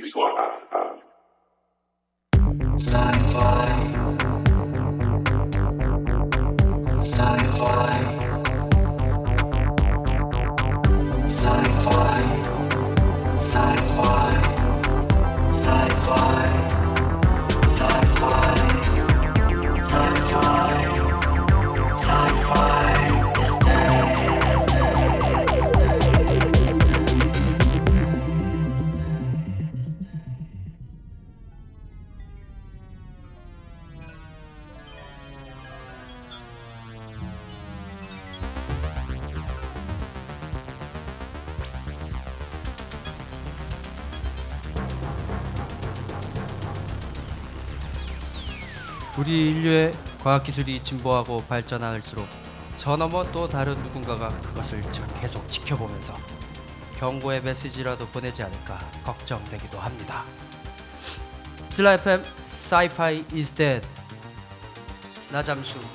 Big Swap. 과학기술이 진보하고 발전할수록 저 너머 또 다른 누군가가 그것을 저- 계속 지켜보면서 경고의 메시지라도 보내지 않을까 걱정되기도 합니다. 슬라 FM Sci-Fi is Dead 나잠수입니다.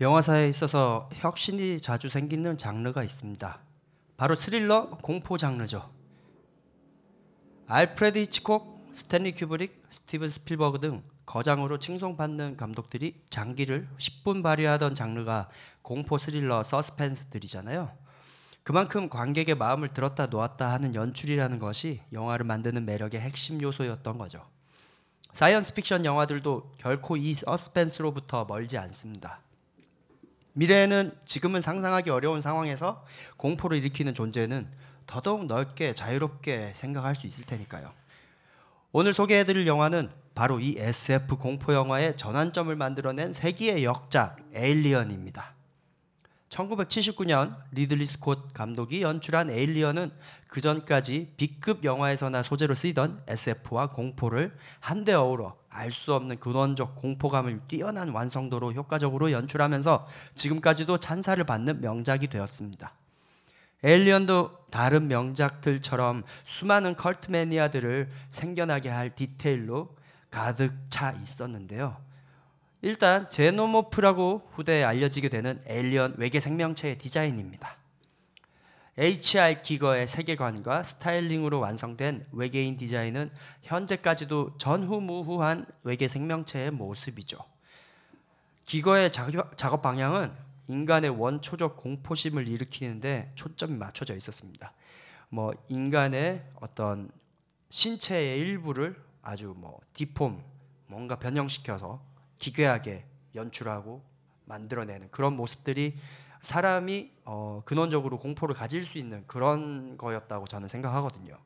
영화사에 있어서 혁신이 자주 생기는 장르가 있습니다. 바로 스릴러 공포 장르죠. 알프레드 히치콕, 스탠리 큐브릭, 스티븐 스필버그 등 거장으로 칭송받는 감독들이 장기를 십분 발휘하던 장르가 공포 스릴러 서스펜스들이잖아요. 그만큼 관객의 마음을 들었다 놓았다 하는 연출이라는 것이 영화를 만드는 매력의 핵심 요소였던 거죠. 사이언스 픽션 영화들도 결코 이 서스펜스로부터 멀지 않습니다. 미래에는 지금은 상상하기 어려운 상황에서 공포를 일으키는 존재는 더더욱 넓게 자유롭게 생각할 수 있을 테니까요. 오늘 소개해드릴 영화는 바로 이 SF 공포 영화의 전환점을 만들어낸 세기의 역작 에일리언입니다. 1979년 리들리 스콧 감독이 연출한 에일리언은 그 전까지 B급 영화에서나 소재로 쓰이던 SF와 공포를 한데 어우러 알 수 없는 근원적 공포감을 뛰어난 완성도로 효과적으로 연출하면서 지금까지도 찬사를 받는 명작이 되었습니다. 에일리언도 다른 명작들처럼 수많은 컬트 매니아들을 생겨나게 할 디테일로 가득 차 있었는데요. 일단 Xenomorph라고 후대에 알려지게 되는 에일리언 외계 생명체의 디자인입니다. HR 기거의 세계관과 스타일링으로 완성된 외계인 디자인은 현재까지도 전후무후한 외계 생명체의 모습이죠. 기거의 작업 방향은 인간의 원초적 공포심을 일으키는데 초점이 맞춰져 있었습니다. 뭐 인간의 어떤 신체의 일부를 아주 뭐 디폼 뭔가 변형시켜서 기괴하게 연출하고 만들어내는 그런 모습들이 사람이 어, 근원적으로 공포를 가질 수 있는 그런 거였다고 저는 생각하거든요.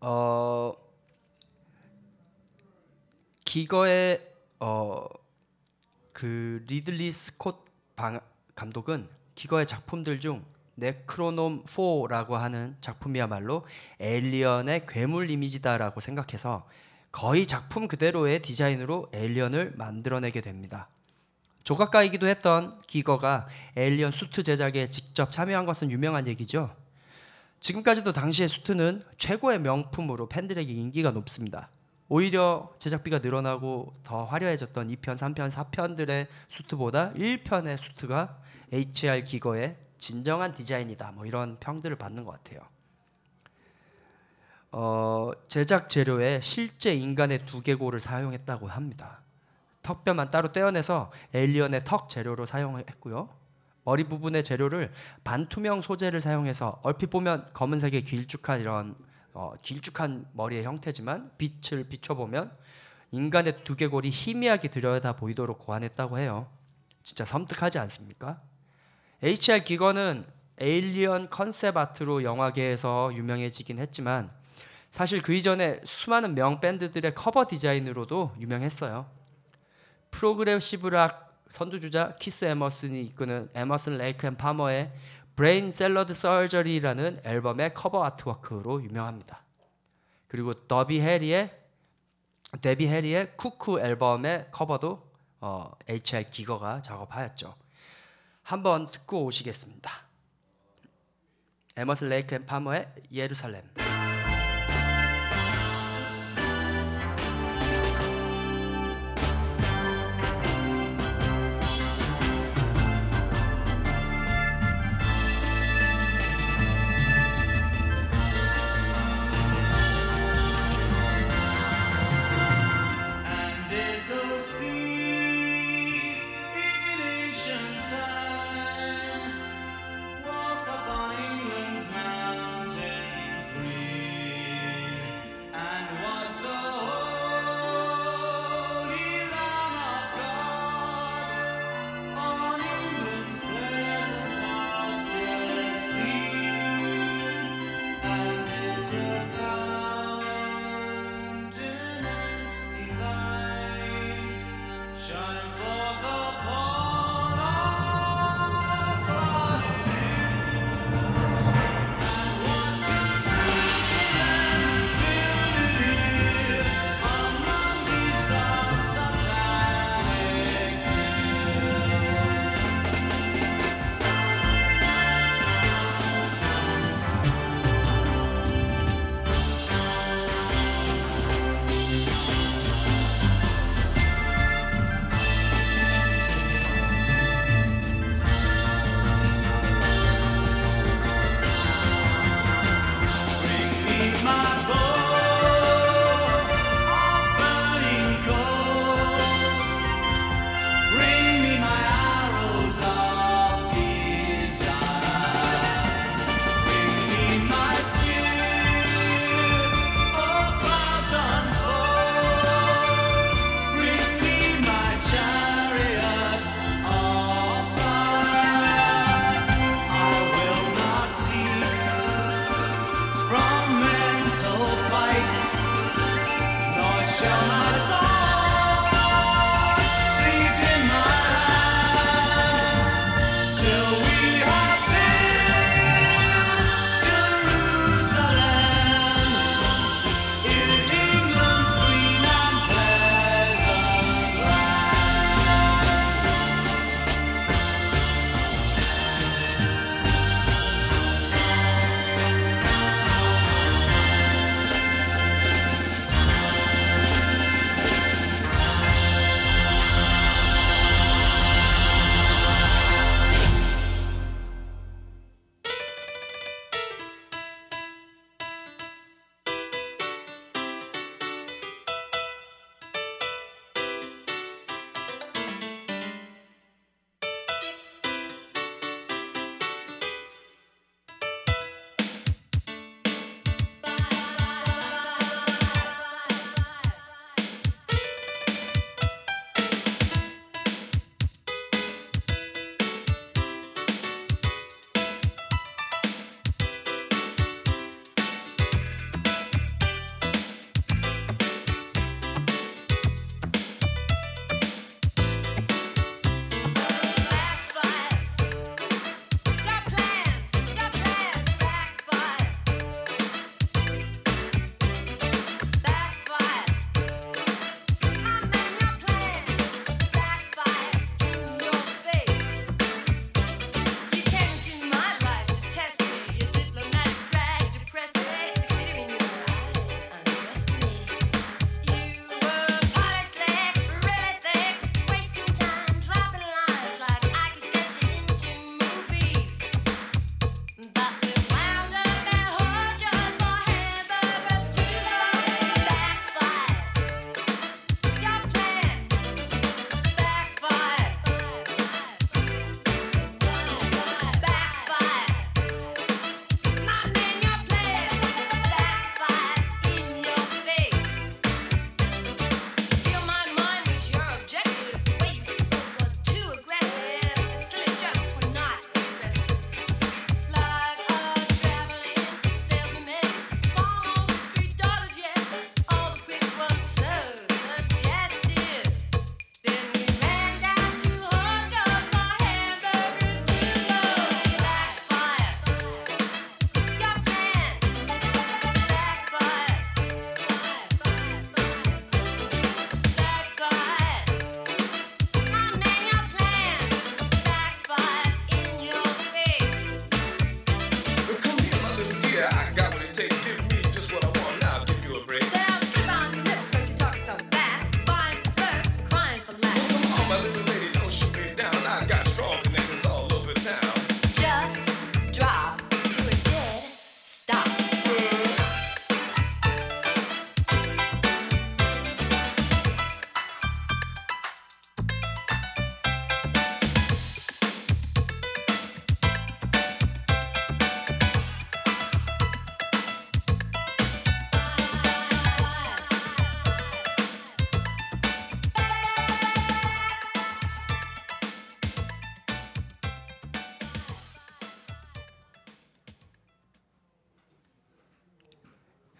어, 기거의 어, 그 리들리 스콧 방, 감독은 기거의 작품들 중 네크로놈 4라고 하는 작품이야말로 에일리언의 괴물 이미지다라고 생각해서 거의 작품 그대로의 디자인으로 에일리언을 만들어내게 됩니다. 조각가이기도 했던 기거가 에일리언 수트 제작에 직접 참여한 것은 유명한 얘기죠. 지금까지도 당시의 수트는 최고의 명품으로 팬들에게 인기가 높습니다. 오히려 제작비가 늘어나고 더 화려해졌던 2편, 3편, 4편들의 수트보다 1편의 수트가 HR 기거의 진정한 디자인이다. 뭐 이런 평들을 받는 것 같아요. 어, 제작 재료에 실제 인간의 두개골을 사용했다고 합니다. 턱뼈만 따로 떼어내서 에일리언의 턱 재료로 사용했고요. 머리 부분의 재료를 반투명 소재를 사용해서 얼핏 보면 검은색의 길쭉한 이런 어, 길쭉한 머리의 형태지만 빛을 비춰보면 인간의 두개골이 희미하게 들여다 보이도록 고안했다고 해요. 진짜 섬뜩하지 않습니까? HR 기건은 에일리언 concept art로 영화계에서 유명해지긴 했지만 사실 그 이전에 수많은 명 밴드들의 커버 디자인으로도 유명했어요. progressive rock 선두주자 키스 에머슨이 이끄는 에머슨 레이크 앤 파머의 Brain Salad Surgery라는 앨범의 커버 artwork로 유명합니다. 그리고 더비 해리의 데비 해리의 KooKoo 앨범의 커버도 어, HR 기거가 작업하였죠. 한번 듣고 오시겠습니다. 에머슨 레이크 앤 파머의 예루살렘.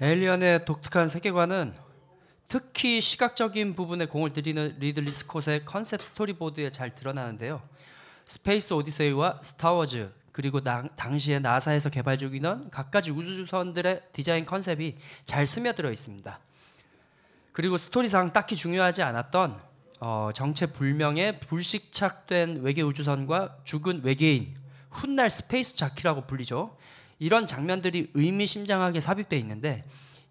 에일리언의 독특한 세계관은 특히 시각적인 부분에 공을 들이는 리들리 스콧의 컨셉 스토리보드에 잘 드러나는데요. 스페이스 오디세이와 스타워즈 그리고 당, 당시에 나사에서 개발 중이던 각가지 우주선들의 디자인 컨셉이 잘 스며들어 있습니다. 그리고 스토리상 딱히 중요하지 않았던 어, 정체 불명의 불시착된 외계 우주선과 죽은 외계인 훗날 Space Jockey라고 불리죠. 이런 장면들이 의미심장하게 삽입돼 있는데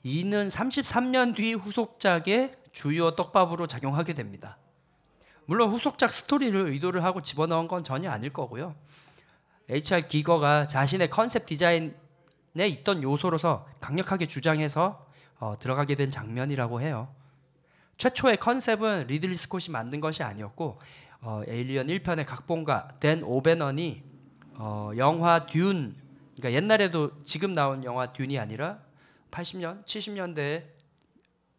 이는 33년 뒤 후속작의 주요 떡밥으로 작용하게 됩니다. 물론 후속작 스토리를 의도를 하고 집어넣은 건 전혀 아닐 거고요. H.R. 기거가 자신의 컨셉 디자인에 있던 요소로서 강력하게 주장해서 어, 들어가게 된 장면이라고 해요. 최초의 컨셉은 리들리 스콧이 만든 것이 아니었고 어, 에일리언 1편의 각본가 댄 오베넌이 어, 영화 듄 그러니까 옛날에도 지금 나온 영화 듄이 아니라 80년 70년대에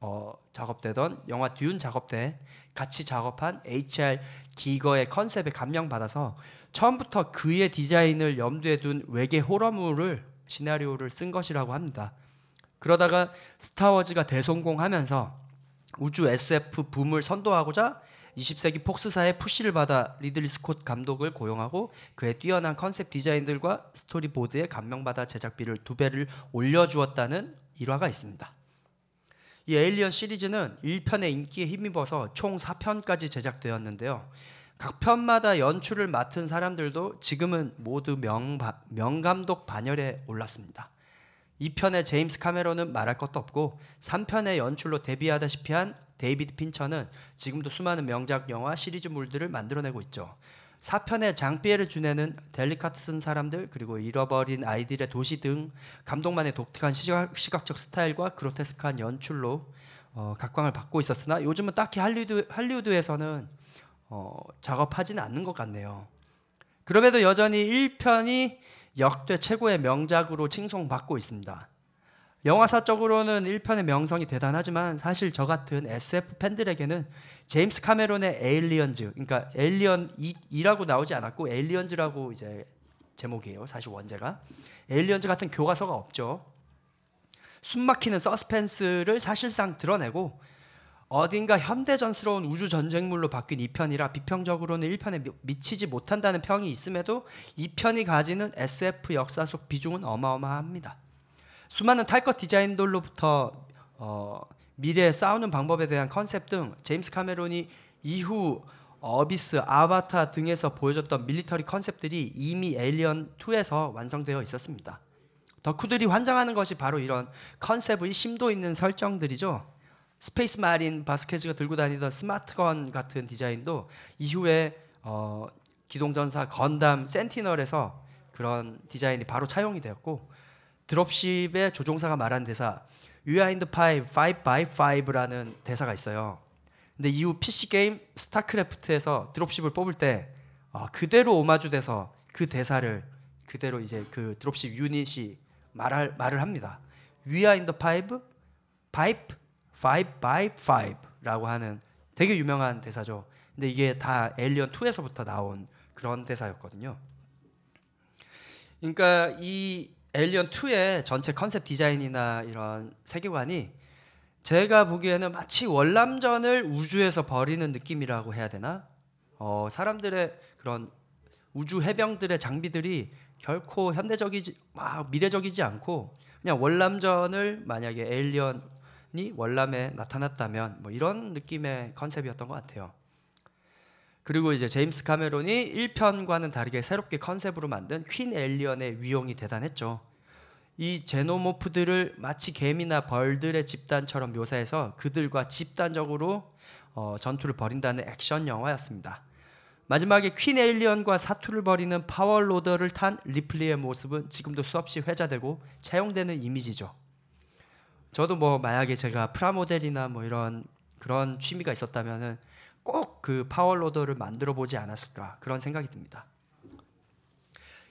어, 작업되던 영화 듄 작업 때 같이 작업한 H.R. 기거의 컨셉에 감명받아서 처음부터 그의 디자인을 염두에 둔 외계 호러물을 시나리오를 쓴 것이라고 합니다. 그러다가 스타워즈가 대성공하면서 우주 SF 붐을 선도하고자 20세기 폭스사의 push를 받아 리들리 스콧 감독을 고용하고 그의 뛰어난 컨셉 디자인들과 스토리보드에 감명받아 제작비를 두 배를 올려주었다는 일화가 있습니다. 이 에일리언 시리즈는 1편의 인기에 힘입어서 총 4편까지 제작되었는데요. 각 편마다 연출을 맡은 사람들도 지금은 모두 명, 명감독 반열에 올랐습니다. 2편의 제임스 카메론은 말할 것도 없고 3편의 연출로 데뷔하다시피 한 데이비드 핀처는 지금도 수많은 명작 영화 시리즈물들을 만들어내고 있죠. 4편의 장피에르 주네는 델리카트 쓴 사람들 그리고 잃어버린 아이들의 도시 등 감독만의 독특한 시각, 시각적 스타일과 그로테스크한 연출로 어, 각광을 받고 있었으나 요즘은 딱히 할리우드, 할리우드에서는 어, 작업하지는 않는 것 같네요. 그럼에도 여전히 1편이 역대 최고의 명작으로 칭송받고 있습니다. 영화사적으로는 1편의 명성이 대단하지만 사실 저 같은 SF 팬들에게는 제임스 카메론의 에일리언즈, 그러니까 에일리언 2라고 나오지 않았고 에일리언즈라고 이제 제목이에요. 사실 원제가 에일리언즈 같은 교과서가 없죠. 숨막히는 서스펜스를 사실상 들어내고 어딘가 현대전스러운 우주 전쟁물로 바뀐 2편이라 비평적으로는 1편에 미치지 못한다는 평이 있음에도 2편이 가지는 SF 역사 속 비중은 어마어마합니다. 수많은 탈것 디자인들로부터 어, 미래에 싸우는 방법에 대한 컨셉 등 제임스 카메론이 이후 어비스, 아바타 등에서 보여줬던 military 컨셉들이 이미 에일리언 2에서 완성되어 있었습니다. 덕후들이 환장하는 것이 바로 이런 컨셉의 심도 있는 설정들이죠. Space Marine 바스케즈가 들고 다니던 smart gun 같은 디자인도 이후에 어, 기동전사 건담 센티널에서 그런 디자인이 바로 차용이 되었고 드롭십의 조종사가 말한 대사 five by five라는 대사가 있어요. 근데 이후 PC 게임 스타크래프트에서 드롭십을 뽑을 때 어, 그대로 오마주돼서 그 대사를 그대로 이제 그 드롭십 유닛이 말할 말을 합니다. The five, five, five by five라고 하는 되게 유명한 대사죠. 근데 이게 다 에일리언 2에서부터 나온 그런 대사였거든요. 그러니까 이 에일리언 2의 전체 컨셉 디자인이나 이런 세계관이 제가 보기에는 마치 월남전을 우주에서 벌이는 느낌이라고 해야 되나? 어, 사람들의 그런 우주 해병들의 장비들이 결코 현대적이지 막 미래적이지 않고 그냥 월남전을 만약에 에일리언 이 월남에 나타났다면 뭐 이런 느낌의 컨셉이었던 것 같아요. 그리고 이제 제임스 카메론이 1편과는 다르게 새롭게 컨셉으로 만든 Queen Alien의 위용이 대단했죠. 이 Xenomorph들을 마치 개미나 벌들의 집단처럼 묘사해서 그들과 집단적으로 어, 전투를 벌인다는 액션 영화였습니다. 마지막에 Queen Alien과 사투를 벌이는 Power Loader를 탄 리플리의 모습은 지금도 수없이 회자되고 차용되는 이미지죠. 저도 뭐 만약에 제가 프라모델이나 뭐 이런 그런 취미가 있었다면은 꼭 그 파워로더를 만들어 보지 않았을까 그런 생각이 듭니다.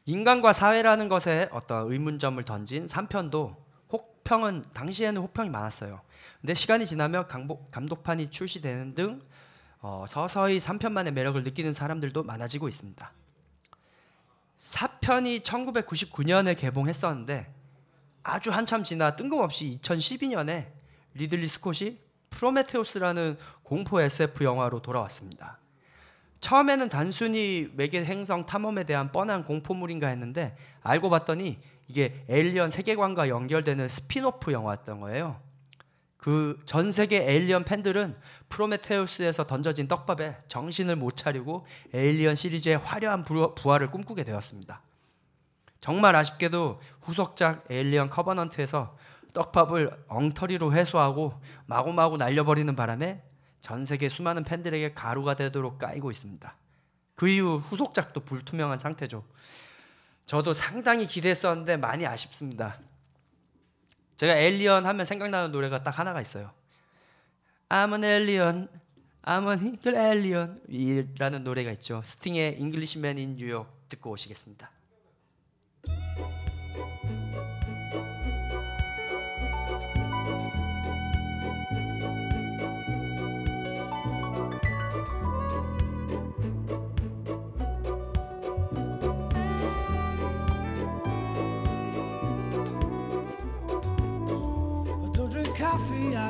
인간과 사회라는 것에 어떤 의문점을 던진 3편도 혹평은 당시에는 혹평이 많았어요. 근데 시간이 지나며 감독, 감독판이 출시되는 등 어, 서서히 3편만의 매력을 느끼는 사람들도 많아지고 있습니다. 4편이 1999년에 개봉했었는데 아주 한참 지나 뜬금없이 2012년에 리들리 스콧이 프로메테우스라는 공포 SF 영화로 돌아왔습니다. 처음에는 단순히 외계 행성 탐험에 대한 뻔한 공포물인가 했는데 알고 봤더니 이게 에일리언 세계관과 연결되는 스피노프 영화였던 거예요. 그 전 세계 에일리언 팬들은 프로메테우스에서 던져진 떡밥에 정신을 못 차리고 에일리언 시리즈의 화려한 부- 부활을 꿈꾸게 되었습니다. 정말 아쉽게도 후속작 에일리언 커버넌트에서 떡밥을 엉터리로 회수하고 마구마구 날려버리는 바람에 전 세계 수많은 팬들에게 가루가 되도록 까이고 있습니다. 그 이후 후속작도 불투명한 상태죠. 저도 상당히 기대했었는데 많이 아쉽습니다. 제가 에일리언 하면 생각나는 노래가 딱 하나가 있어요. I'm an alien, I'm an alien 이라는 노래가 있죠. 스팅의 Englishman in New York 듣고 오시겠습니다.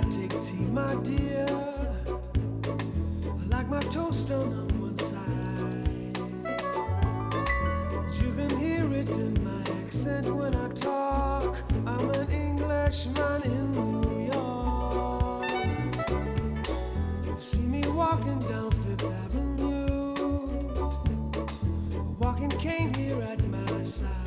Take tea, my dear. I like my toast done on one side. You can hear it in my accent when I talk. I'm an Englishman in New York. You see me walking down Fifth Avenue, a walking cane here at my side.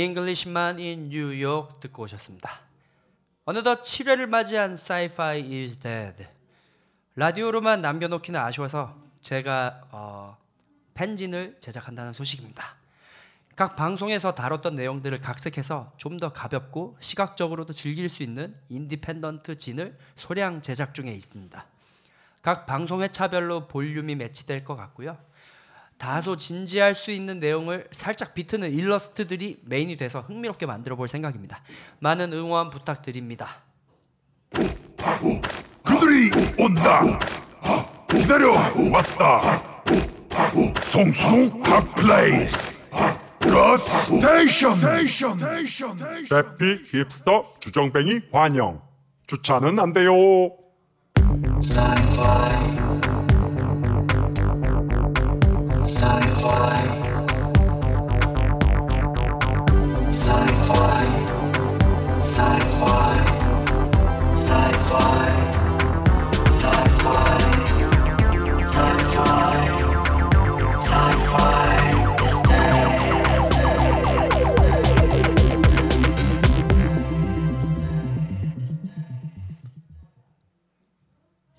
Englishman in New York 듣고 오셨습니다. 어느덧 7회를 맞이한 Sci-Fi is Dead. 라디오로만 남겨놓기는 아쉬워서 제가 어, fanzine을 제작한다는 소식입니다. 각 방송에서 다뤘던 내용들을 각색해서 좀 더 가볍고 시각적으로도 즐길 수 있는 independent zine을 소량 제작 중에 있습니다. 각 방송 회차별로 볼륨이 매치될 것 같고요. 다소 진지할 수 있는 내용을 살짝 비트는 일러스트들이 메인이 돼서 흥미롭게 만들어 볼 생각입니다. 많은 응원 부탁드립니다. 그들이 온다. 기다려 왔다. 성수동 hot place. 러스 스테이션. 대피 힙스터 주정뱅이 환영. 주차는 안 돼요.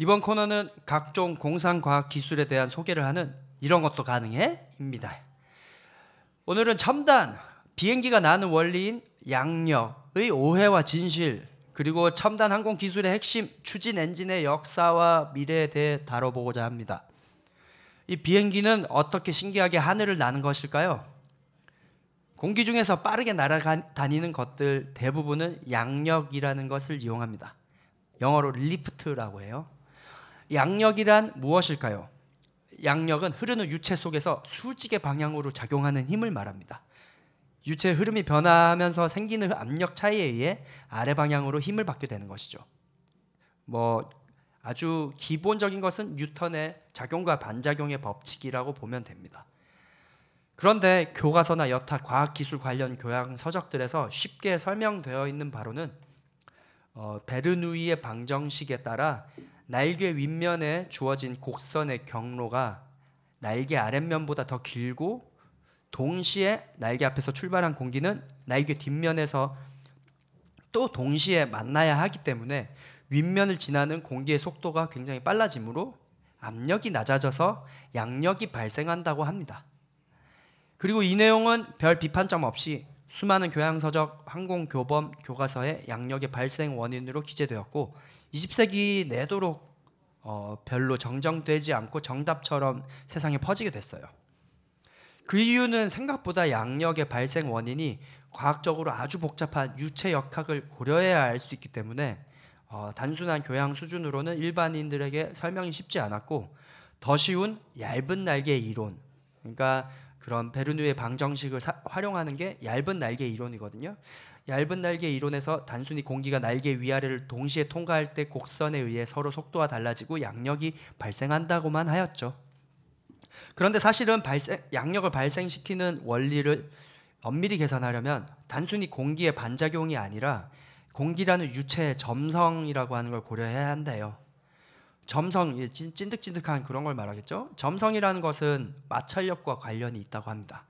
이번 코너는 각종 공상과학 기술에 대한 소개를 하는 이런 것도 가능해?입니다. 오늘은 첨단 비행기가 나는 원리인 양력의 오해와 진실 그리고 첨단 항공 기술의 핵심 추진 엔진의 역사와 미래에 대해 다뤄보고자 합니다. 이 비행기는 어떻게 신기하게 하늘을 나는 것일까요? 공기 중에서 빠르게 날아다니는 것들 대부분은 양력이라는 것을 이용합니다. 영어로 lift라고 해요. 양력이란 무엇일까요? 양력은 흐르는 유체 속에서 수직의 방향으로 작용하는 힘을 말합니다. 유체 흐름이 변화하면서 생기는 압력 차이에 의해 아래 방향으로 힘을 받게 되는 것이죠. 뭐 아주 기본적인 것은 뉴턴의 작용과 반작용의 법칙이라고 보면 됩니다. 그런데 교과서나 여타 과학기술 관련 교양 서적들에서 쉽게 설명되어 있는 바로는 어, 베르누이의 방정식에 따라 날개 윗면에 주어진 곡선의 경로가 날개 아랫면보다 더 길고 동시에 날개 앞에서 출발한 공기는 날개 뒷면에서 또 동시에 만나야 하기 때문에 윗면을 지나는 공기의 속도가 굉장히 빨라지므로 압력이 낮아져서 양력이 발생한다고 합니다. 그리고 이 내용은 별 비판점 없이 수많은 교양서적, 항공교범 교과서에 양력의 발생 원인으로 기재되었고 20세기 내도록 어, 별로 정정되지 않고 정답처럼 세상에 퍼지게 됐어요. 그 이유는 생각보다 양력의 발생 원인이 과학적으로 아주 복잡한 유체 역학을 고려해야 알 수 있기 때문에 어, 단순한 교양 수준으로는 일반인들에게 설명이 쉽지 않았고 더 쉬운 얇은 날개의 이론, 그러니까 그런 베르누의 방정식을 사, 활용하는 게 얇은 날개 이론이거든요. 얇은 날개 이론에서 단순히 공기가 날개 위아래를 동시에 통과할 때 곡선에 의해 서로 속도가 달라지고 양력이 발생한다고만 하였죠. 그런데 사실은 발생, 양력을 발생시키는 원리를 엄밀히 계산하려면 단순히 공기의 반작용이 아니라 공기라는 유체의 점성이라고 하는 걸 고려해야 한대요. 점성, 찐득찐득한 그런 걸 말하겠죠. 점성이라는 것은 마찰력과 관련이 있다고 합니다.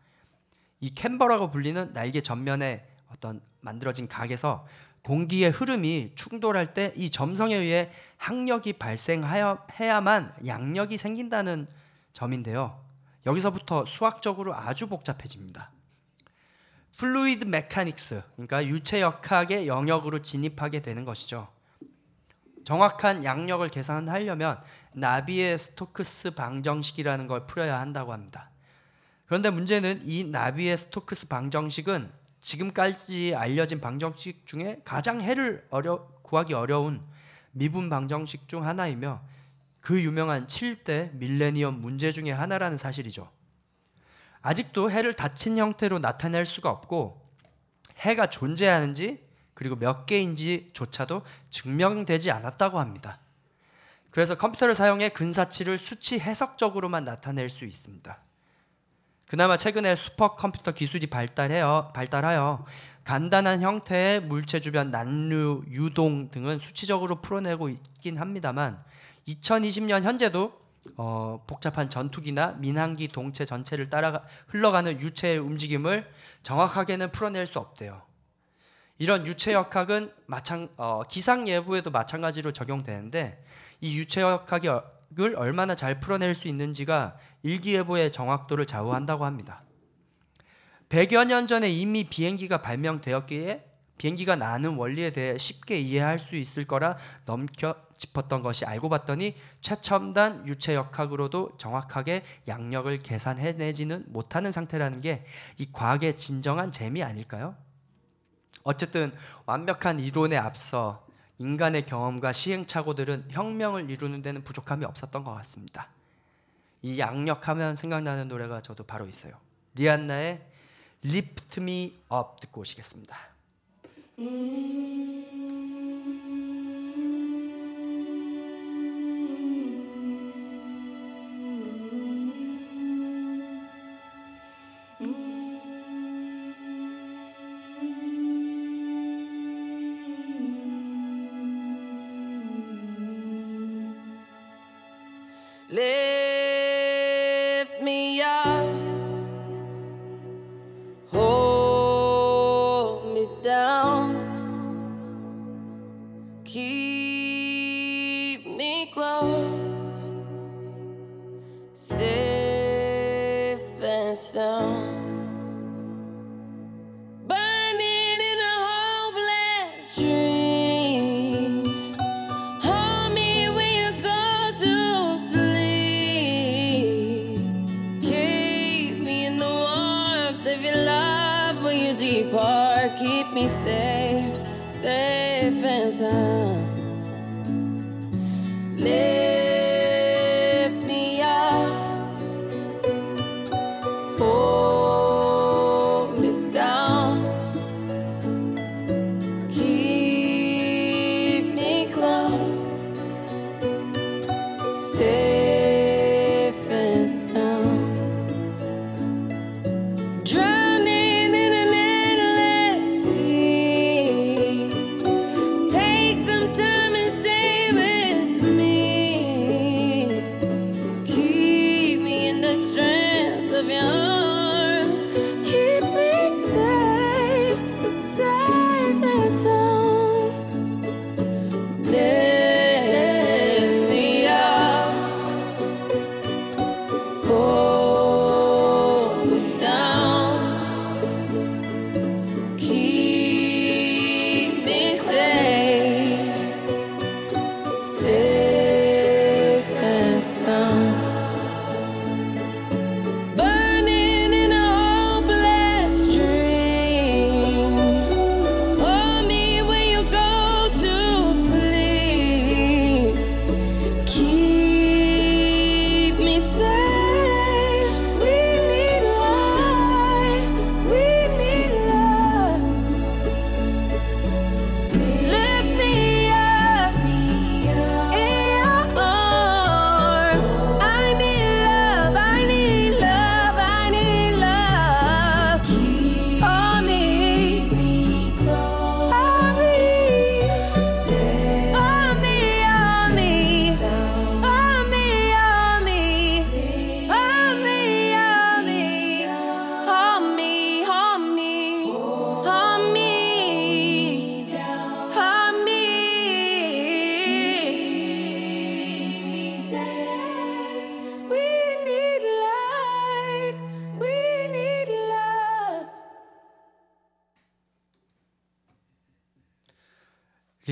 이 camber라고 불리는 날개 전면에 어떤 만들어진 각에서 공기의 흐름이 충돌할 때 이 점성에 의해 항력이 발생해야만 양력이 생긴다는 점인데요. 여기서부터 수학적으로 아주 복잡해집니다. fluid mechanics, 그러니까 유체 역학의 영역으로 진입하게 되는 것이죠. 정확한 양력을 계산하려면 나비에 스토크스 방정식이라는 걸 풀어야 한다고 합니다. 그런데 문제는 이 나비의 스토크스 방정식은 지금까지 알려진 방정식 중에 가장 해를 어려, 구하기 어려운 미분 방정식 중 하나이며 그 유명한 7대 밀레니엄 문제 중에 하나라는 사실이죠. 아직도 해를 닫힌 형태로 나타낼 수가 없고 해가 존재하는지 그리고 몇 개인지조차도 증명되지 않았다고 합니다. 그래서 컴퓨터를 사용해 근사치를 수치 해석적으로만 나타낼 수 있습니다. 그나마 최근에 슈퍼컴퓨터 기술이 발달해요, 발달하여 간단한 형태의 물체 주변 난류, 유동 등은 수치적으로 풀어내고 있긴 합니다만 2020년 현재도 어, 복잡한 전투기나 민항기 동체 전체를 따라 흘러가는 유체의 움직임을 정확하게는 풀어낼 수 없대요. 이런 유체 역학은 마찬 어, 기상 예보에도 마찬가지로 적용되는데 이 유체 역학을 얼마나 잘 풀어낼 수 있는지가 일기예보의 정확도를 좌우한다고 합니다. 100여 년 전에 이미 비행기가 발명되었기에 비행기가 나는 원리에 대해 쉽게 이해할 수 있을 거라 넘겨 짚었던 것이 알고 봤더니 최첨단 유체 역학으로도 정확하게 양력을 계산해내지는 못하는 상태라는 게 이 과학의 진정한 재미 아닐까요? 어쨌든 완벽한 이론에 앞서 인간의 경험과 시행착오들은 혁명을 이루는 데는 부족함이 없었던 것 같습니다. 이 양력하면 생각나는 노래가 저도 바로 있어요. 리안나의 Lift Me Up 듣고 오시겠습니다. Lift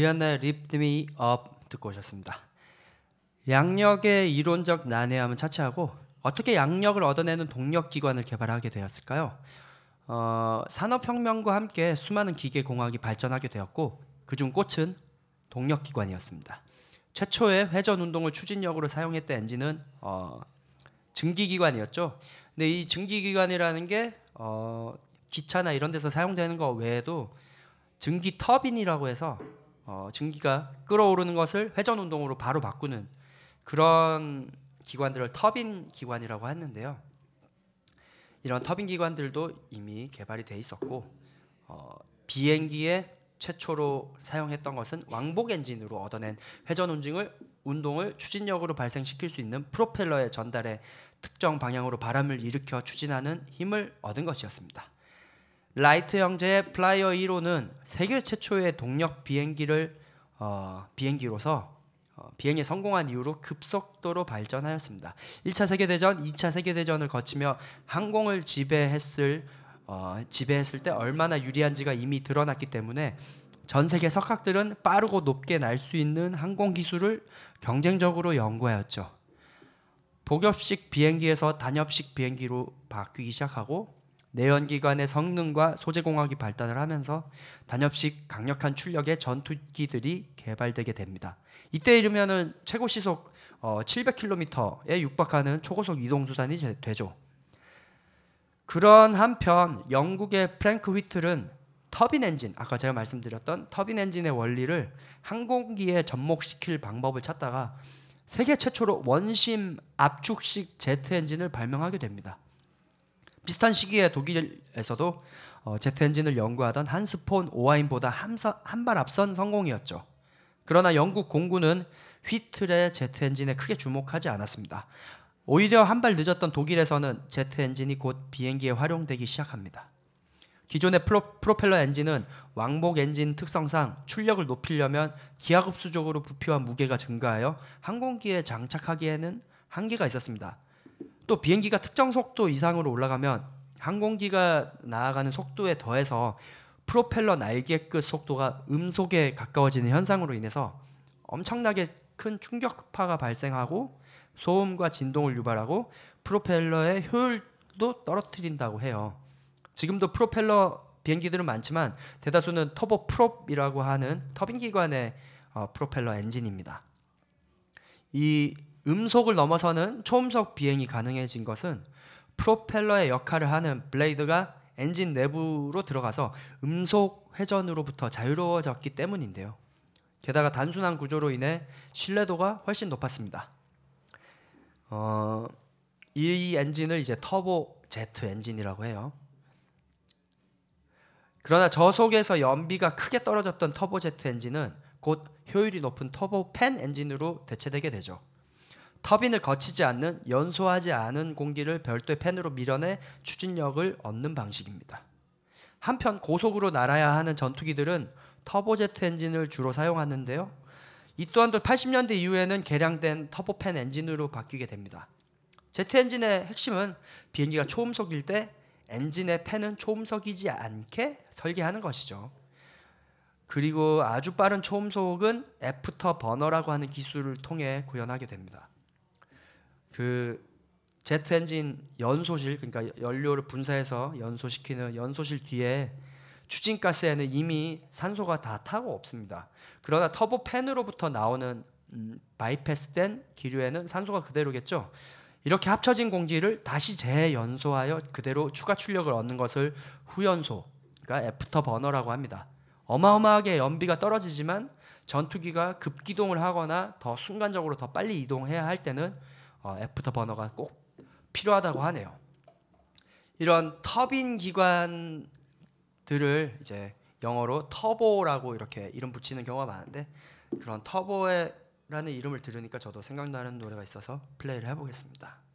리안나의 Lift 듣고 오셨습니다. 양력의 이론적 난해함은 차치하고 어떻게 양력을 얻어내는 동력 기관을 개발하게 되었을까요? 어, 산업혁명과 함께 수많은 기계 공학이 발전하게 되었고 그중 꽃은 동력 기관이었습니다. 최초의 회전 운동을 추진력으로 사용했던 엔진은 어, 증기기관이었죠. 근데 이 증기기관이라는 게 어, 기차나 이런 데서 사용되는 거 외에도 증기 터빈이라고 해서 어, 증기가 끓어오르는 것을 회전 운동으로 바로 바꾸는 그런 기관들을 터빈 기관이라고 했는데요. 이런 터빈 기관들도 이미 개발이 돼 있었고 어, 비행기에 최초로 사용했던 것은 왕복 엔진으로 얻어낸 회전 운동을 운동을 추진력으로 발생시킬 수 있는 프로펠러의 전달에 특정 방향으로 바람을 일으켜 추진하는 힘을 얻은 것이었습니다. 라이트 형제의 플라이어 1호는 세계 최초의 동력 비행기를 어, 비행기로서 어, 비행에 성공한 이후로 급속도로 발전하였습니다. 1차 세계 대전, 2차 세계 대전을 거치며 항공을 지배했을 어, 지배했을 때 얼마나 유리한지가 이미 드러났기 때문에 전 세계 석학들은 빠르고 높게 날 수 있는 항공 기술을 경쟁적으로 연구하였죠. 복엽식 비행기에서 단엽식 비행기로 바뀌기 시작하고 내연기관의 성능과 소재 공학이 발달을 하면서 단엽식 강력한 출력의 전투기들이 개발되게 됩니다. 이때 이르면은 최고 시속 어, 700km에 육박하는 초고속 이동 수단이 제- 되죠. 그런 한편 영국의 프랭크 휘틀은 터빈 엔진 아까 제가 말씀드렸던 터빈 엔진의 원리를 항공기에 접목시킬 방법을 찾다가 세계 최초로 원심 압축식 제트 엔진을 발명하게 됩니다. 비슷한 시기에 독일에서도 어, 제트 엔진을 연구하던 한스 폰 오하인보다 한 발 앞선 성공이었죠. 그러나 영국 공군은 휘틀의 제트 엔진에 크게 주목하지 않았습니다. 오히려 한 발 늦었던 독일에서는 제트 엔진이 곧 비행기에 활용되기 시작합니다. 기존의 프로, 프로펠러 엔진은 왕복 엔진 특성상 출력을 높이려면 기하급수적으로 부피와 무게가 증가하여 항공기에 장착하기에는 한계가 있었습니다. 또 비행기가 특정 속도 이상으로 올라가면 항공기가 나아가는 속도에 더해서 프로펠러 날개 끝 속도가 음속에 가까워지는 현상으로 인해서 엄청나게 큰 충격파가 발생하고 소음과 진동을 유발하고 프로펠러의 효율도 떨어뜨린다고 해요. 지금도 프로펠러 비행기들은 많지만 대다수는 터보 프롭이라고 하는 터빈 기관의 어, 프로펠러 엔진입니다. 이 음속을 넘어서는 초음속 비행이 가능해진 것은 프로펠러의 역할을 하는 블레이드가 엔진 내부로 들어가서 음속 회전으로부터 자유로워졌기 때문인데요. 게다가 단순한 구조로 인해 신뢰도가 훨씬 높았습니다. 어, 이 엔진을 이제 터보 제트 엔진이라고 해요. 그러나 저속에서 연비가 크게 떨어졌던 터보 제트 엔진은 곧 효율이 높은 터보 팬 엔진으로 대체되게 되죠. 터빈을 거치지 않는 연소하지 않은 공기를 별도의 팬으로 밀어내 추진력을 얻는 방식입니다. 한편 고속으로 날아야 하는 전투기들은 터보제트 엔진을 주로 사용하는데요. 이 또한도 80년대 이후에는 개량된 터보팬 엔진으로 바뀌게 됩니다. 제트 엔진의 핵심은 비행기가 초음속일 때 엔진의 팬은 초음속이지 않게 설계하는 것이죠. 그리고 아주 빠른 초음속은 애프터 버너라고 하는 기술을 통해 구현하게 됩니다. 그 제트 엔진 연소실 그러니까 연료를 분사해서 연소시키는 연소실 뒤에 추진가스에는 이미 산소가 다 타고 없습니다. 그러나 터보 팬으로부터 나오는 음, 바이패스된 기류에는 산소가 그대로겠죠. 이렇게 합쳐진 공기를 다시 재연소하여 그대로 추가 출력을 얻는 것을 후연소, 그러니까 애프터 버너라고 합니다. 어마어마하게 연비가 떨어지지만 전투기가 급기동을 하거나 더 순간적으로 더 빨리 이동해야 할 때는 어, 애프터 버너가 꼭 필요하다고 하네요. 이런 터빈 기관들을 이제 영어로 터보라고 이렇게 이름 붙이는 경우가 많은데 그런 터보라는 이름을 들으니까 저도 생각나는 노래가 있어서 플레이를 해보겠습니다.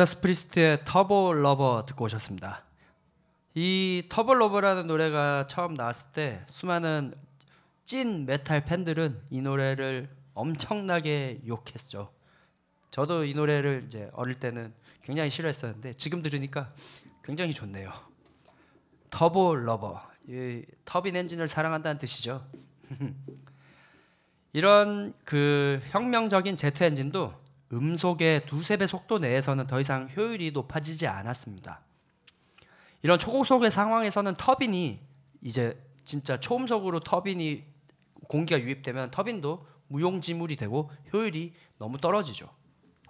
주다스 프리스트의 Turbo Lover 듣고 오셨습니다. 이 Turbo Lover라는 노래가 처음 나왔을 때 수많은 찐 메탈 팬들은 이 노래를 엄청나게 욕했죠. 저도 이 노래를 이제 어릴 때는 굉장히 싫어했었는데 지금 들으니까 굉장히 좋네요. Turbo Lover, 이 터빈 엔진을 사랑한다는 뜻이죠. 이런 그 혁명적인 제트 엔진도 음속의 두세 배 속도 내에서는 더 이상 효율이 높아지지 않았습니다. 이런 초고속의 상황에서는 터빈이 이제 진짜 초음속으로 터빈이 공기가 유입되면 터빈도 무용지물이 되고 효율이 너무 떨어지죠.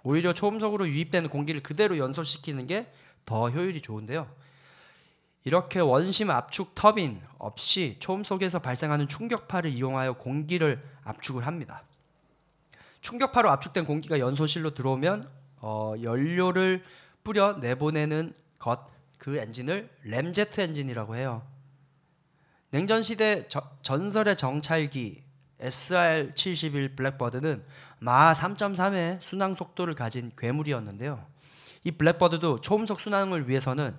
오히려 초음속으로 유입되는 공기를 그대로 연소시키는 게 더 효율이 좋은데요. 이렇게 원심 압축 터빈 없이 초음속에서 발생하는 충격파를 이용하여 공기를 압축을 합니다. 충격파로 압축된 공기가 연소실로 들어오면 어, 연료를 뿌려 내보내는 것 그 엔진을 램제트 엔진이라고 해요. 냉전 시대 저- 전설의 정찰기 SR-71 블랙버드는 마하 3.3의 순항 속도를 가진 괴물이었는데요. 이 블랙버드도 초음속 순항을 위해서는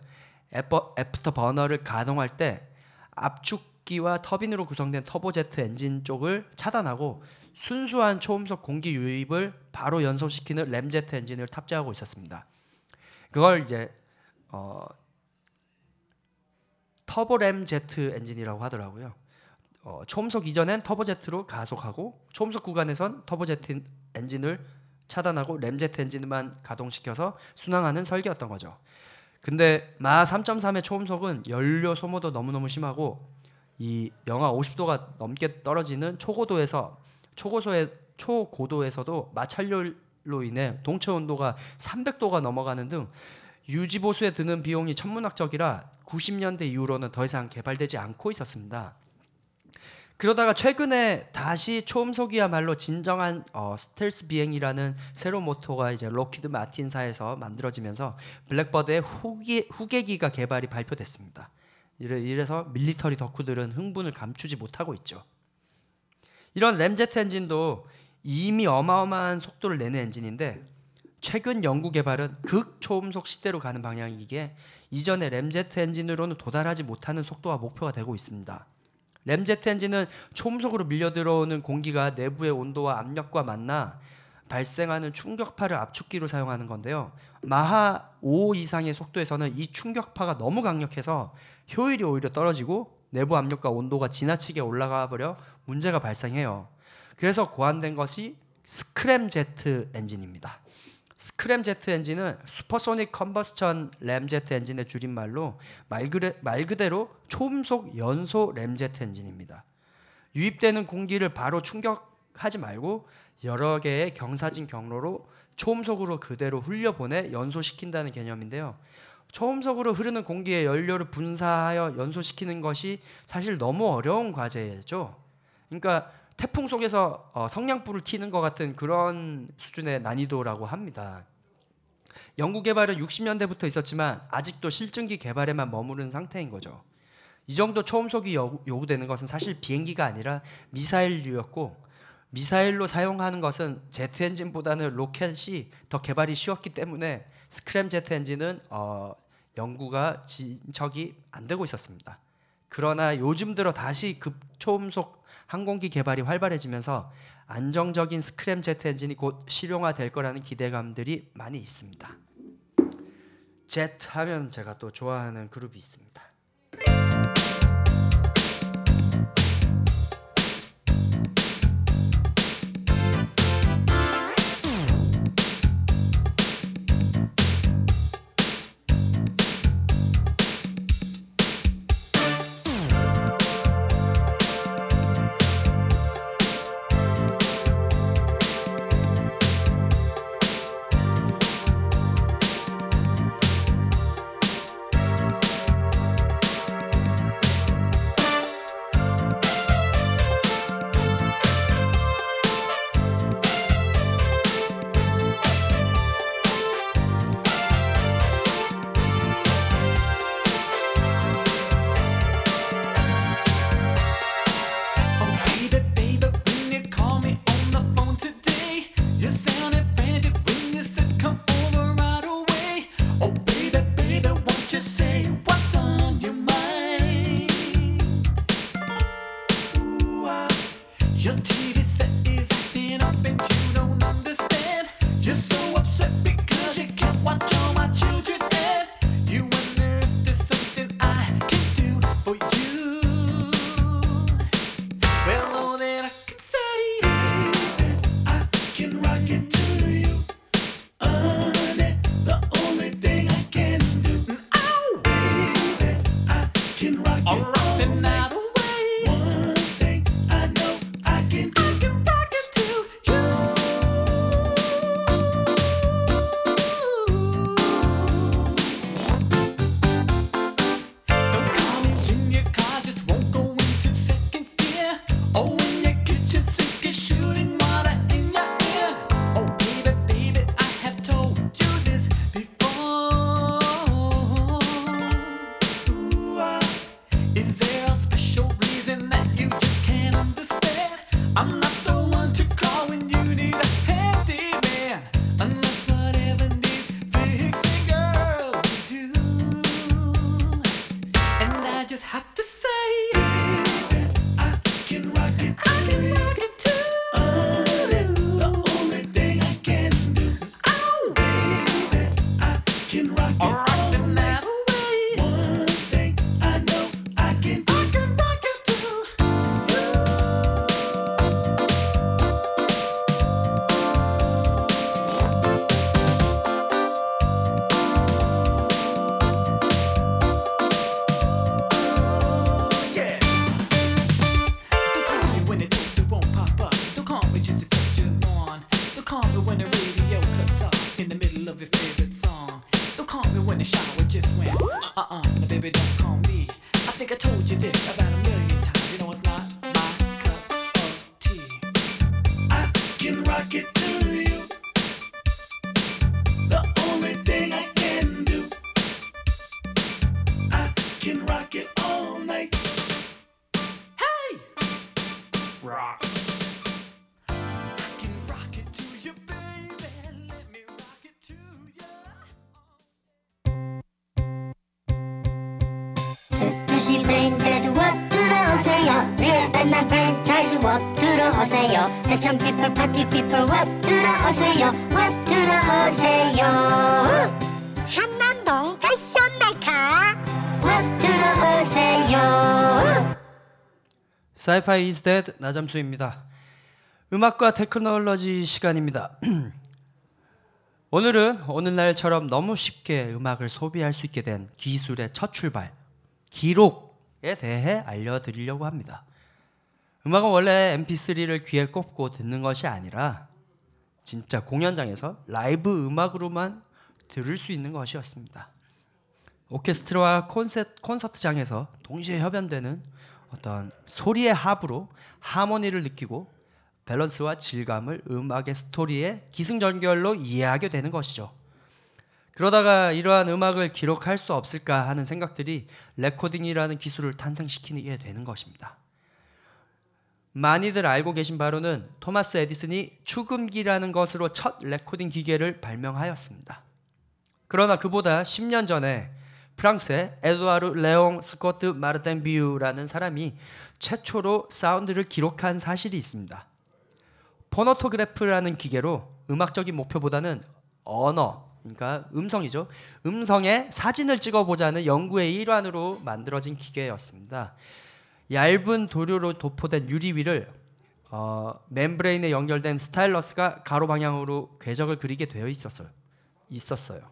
애버- 애프터 버너를 가동할 때 압축기와 터빈으로 구성된 터보제트 엔진 쪽을 차단하고 순수한 초음속 공기 유입을 바로 연소시키는 램제트 엔진을 탑재하고 있었습니다. 그걸 이제 어, 터보램 제트 엔진이라고 하더라고요. 어, 초음속 이전엔 터보제트로 가속하고 초음속 구간에선 터보제트 엔진을 차단하고 램제트 엔진만 가동시켜서 순항하는 설계였던 거죠. 근데 마하 3.3의 초음속은 연료 소모도 너무너무 심하고 이 영하 50도가 넘게 떨어지는 초고도에서 초고속의 초고도에서도 마찰열로 인해 동체 온도가 300도가 넘어가는 등 유지 보수에 드는 비용이 천문학적이라 90년대 이후로는 더 이상 개발되지 않고 있었습니다. 그러다가 최근에 다시 초음속이야말로 진정한 어, 스텔스 비행이라는 새로운 모토가 이제 록히드 마틴사에서 만들어지면서 블랙버드의 후기, 후계기가 개발이 발표됐습니다. 이래, 이래서 military 덕후들은 흥분을 감추지 못하고 있죠. 이런 램제트 엔진도 이미 어마어마한 속도를 내는 엔진인데 최근 연구 개발은 극초음속 시대로 가는 방향이기에 이전의 램제트 엔진으로는 도달하지 못하는 속도와 목표가 되고 있습니다. 램제트 엔진은 초음속으로 밀려 들어오는 공기가 내부의 온도와 압력과 만나 발생하는 충격파를 압축기로 사용하는 건데요. 마하 5 이상의 속도에서는 이 충격파가 너무 강력해서 효율이 오히려 떨어지고 내부 압력과 온도가 지나치게 올라가 버려 문제가 발생해요. 그래서 고안된 것이 스크램 제트 엔진입니다. 스크램 제트 엔진은 supersonic combustion ramjet 엔진의 줄임말로 말, 그래, 말 그대로 초음속 연소 램 제트 엔진입니다. 유입되는 공기를 바로 충격하지 말고 여러 개의 경사진 경로로 초음속으로 그대로 흘려보내 연소시킨다는 개념인데요. 초음속으로 흐르는 공기에 연료를 분사하여 연소시키는 것이 사실 너무 어려운 과제죠. 그러니까 태풍 속에서 어, 성냥불을 켜는 것 같은 그런 수준의 난이도라고 합니다. 연구 개발은 60년대부터 있었지만 아직도 실증기 개발에만 머무른 상태인 거죠. 이 정도 초음속이 요- 요구되는 것은 사실 비행기가 아니라 미사일류였고 미사일로 사용하는 것은 제트 엔진보다는 로켓이 더 개발이 쉬웠기 때문에 스크램 제트 엔진은 어, 연구가 진척이 안 되고 있었습니다. 그러나 요즘 들어 다시 극초음속 항공기 개발이 활발해지면서 안정적인 스크램 제트 엔진이 곧 실용화될 거라는 기대감들이 많이 있습니다. 제트 하면 제가 또 좋아하는 그룹이 있습니다. get down. Sci-Fi Is Dead 나잠수입니다. 음악과 테크놀로지 시간입니다. 오늘은 오늘날처럼 너무 쉽게 음악을 소비할 수 있게 된 기술의 첫 출발, 기록에 대해 알려드리려고 합니다. 음악은 원래 MP3를 귀에 꼽고 듣는 것이 아니라 진짜 공연장에서 라이브 음악으로만 들을 수 있는 것이었습니다. 오케스트라와 콘세, 콘서트 장에서 동시에 협연되는 어떤 소리의 합으로 하모니를 느끼고 밸런스와 질감을 음악의 스토리의 기승전결로 이해하게 되는 것이죠. 그러다가 이러한 음악을 기록할 수 없을까 하는 생각들이 레코딩이라는 기술을 탄생시키게 되는 것입니다. 많이들 알고 계신 바로는 토마스 에디슨이 축음기라는 것으로 첫 레코딩 기계를 발명하였습니다. 그러나 그보다 10년 전에 프랑스의 에드와르 레옹 스코트 마르텐비우라는 사람이 최초로 사운드를 기록한 사실이 있습니다. phonautograph라는 기계로 음악적인 목표보다는 언어 그러니까 음성이죠. 음성에 사진을 찍어보자는 연구의 일환으로 만들어진 기계였습니다. 얇은 도료로 도포된 유리 위를 어, membrane에 연결된 stylus가 가로 방향으로 궤적을 그리게 되어 있었어요. 있었어요.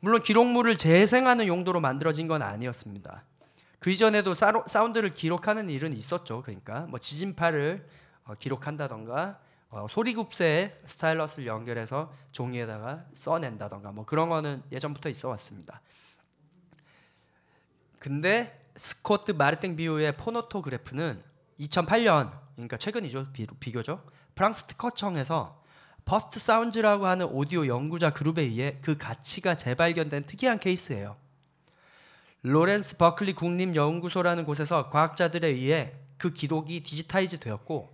물론 기록물을 재생하는 용도로 만들어진 건 아니었습니다. 그 이전에도 사운드를 기록하는 일은 있었죠. 그러니까 뭐 지진파를 어, 기록한다던가 어, 소리굽쇠에 stylus를 연결해서 종이에다가 써낸다던가 뭐 그런 거는 예전부터 있어 왔습니다. 근데 스코트 마르팅 비오의 phonautograph는 2008년 그러니까 최근이죠 비, 비교적 프랑스 특허청에서 First Sounds라고 하는 오디오 연구자 그룹에 의해 그 가치가 재발견된 특이한 케이스예요. 로렌스 버클리 국립연구소라는 곳에서 과학자들에 의해 그 기록이 digitize 되었고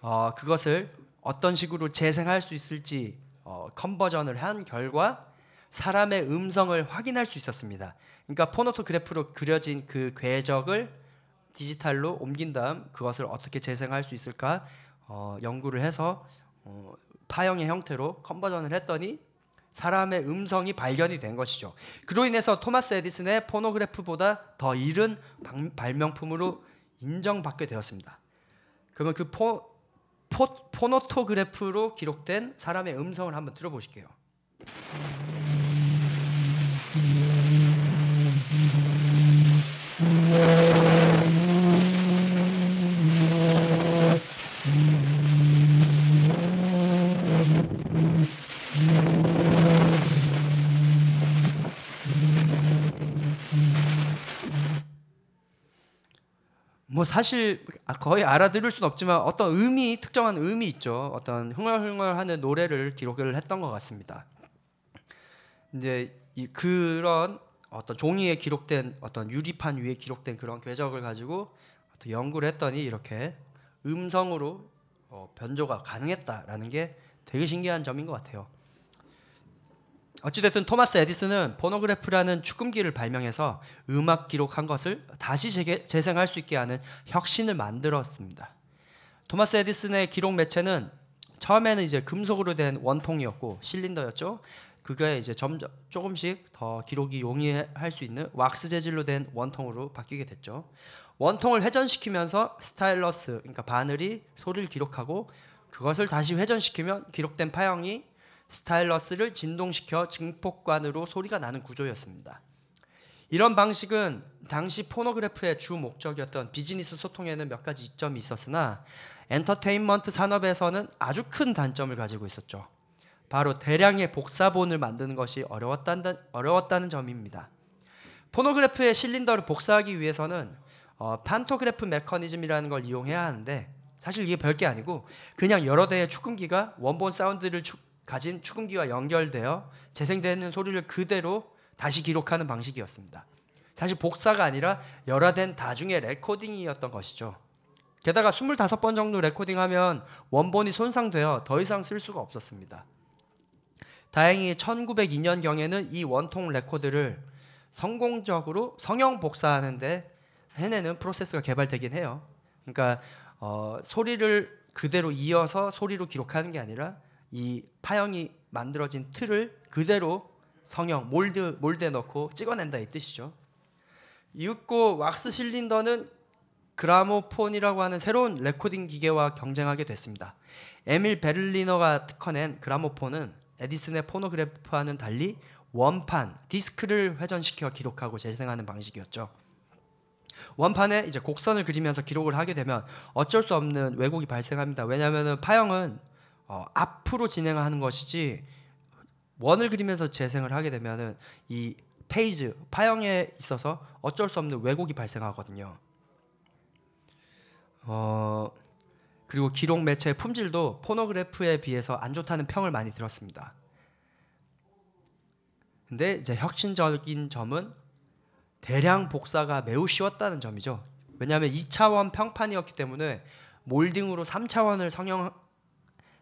어, 그것을 어떤 식으로 재생할 수 있을지 어, conversion을 한 결과 사람의 음성을 확인할 수 있었습니다. 그러니까 phonautograph로 그려진 그 궤적을 디지털로 옮긴 다음 그것을 어떻게 재생할 수 있을까 어, 연구를 해서 어, 파형의 형태로 conversion을 했더니 사람의 음성이 발견이 된 것이죠. 그로 인해서 토마스 에디슨의 phonograph보다 더 이른 방- 발명품으로 인정받게 되었습니다. 그러면 그 포, 포, phonautograph로 기록된 사람의 음성을 한번 들어보실게요. 사실 아, 거의 알아들을 수는 없지만 어떤 의미 특정한 의미 있죠. 어떤 흥얼흥얼하는 노래를 기록을 했던 것 같습니다. 이제 이 그런 어떤 종이에 기록된 어떤 유리판 위에 기록된 그런 궤적을 가지고 연구를 했더니 이렇게 음성으로 어, 변조가 가능했다라는 게 되게 신기한 점인 것 같아요. 어찌됐든 토마스 에디슨은 포노그래프라는 축음기를 발명해서 음악 기록한 것을 다시 재생할 수 있게 하는 혁신을 만들었습니다. 토마스 에디슨의 기록 매체는 처음에는 이제 금속으로 된 원통이었고 실린더였죠. 그게 이제 점점 조금씩 더 기록이 용이할 수 있는 왁스 재질로 된 원통으로 바뀌게 됐죠. 원통을 회전시키면서 스타일러스 그러니까 바늘이 소리를 기록하고 그것을 다시 회전시키면 기록된 파형이 스타일러스를 진동시켜 증폭관으로 소리가 나는 구조였습니다. 이런 방식은 당시 phonograph의 주 목적이었던 비즈니스 소통에는 몇 가지 이점이 있었으나 엔터테인먼트 산업에서는 아주 큰 단점을 가지고 있었죠. 바로 대량의 복사본을 만드는 것이 어려웠다는, 어려웠다는 점입니다. phonograph의 실린더를 복사하기 위해서는 어, pantograph 메커니즘이라는 걸 이용해야 하는데 사실 이게 별게 아니고 그냥 여러 대의 축음기가 원본 사운드를 축- 가진 축음기와 연결되어 재생되는 소리를 그대로 다시 기록하는 방식이었습니다. 사실 복사가 아니라 열화된 다중의 레코딩이었던 것이죠. 게다가 25번 정도 레코딩하면 원본이 손상되어 더 이상 쓸 수가 없었습니다. 다행히 1902년 경에는 이 원통 레코드를 성공적으로 성형 복사하는데 해내는 프로세스가 개발되긴 해요. 그러니까 어, 소리를 그대로 이어서 소리로 기록하는 게 아니라 이 파형이 만들어진 틀을 그대로 성형 몰드 몰드에 넣고 찍어낸다 이 뜻이죠. 이윽고 왁스 실린더는 gramophone이라고 하는 새로운 레코딩 기계와 경쟁하게 됐습니다. 에밀 베를리너가 특허낸 gramophone은 에디슨의 phonograph와는 달리 원판 디스크를 회전시켜 기록하고 재생하는 방식이었죠. 원판에 이제 곡선을 그리면서 기록을 하게 되면 어쩔 수 없는 왜곡이 발생합니다. 왜냐하면 파형은 어, 앞으로 진행하는 것이지 원을 그리면서 재생을 하게 되면은 이 페이지 파형에 있어서 어쩔 수 없는 왜곡이 발생하거든요. 어 그리고 기록 매체의 품질도 포노그래프에 비해서 안 좋다는 평을 많이 들었습니다. 근데 이제 혁신적인 점은 대량 복사가 매우 쉬웠다는 점이죠. 왜냐하면 2차원 평판이었기 때문에 몰딩으로 3차원을 성형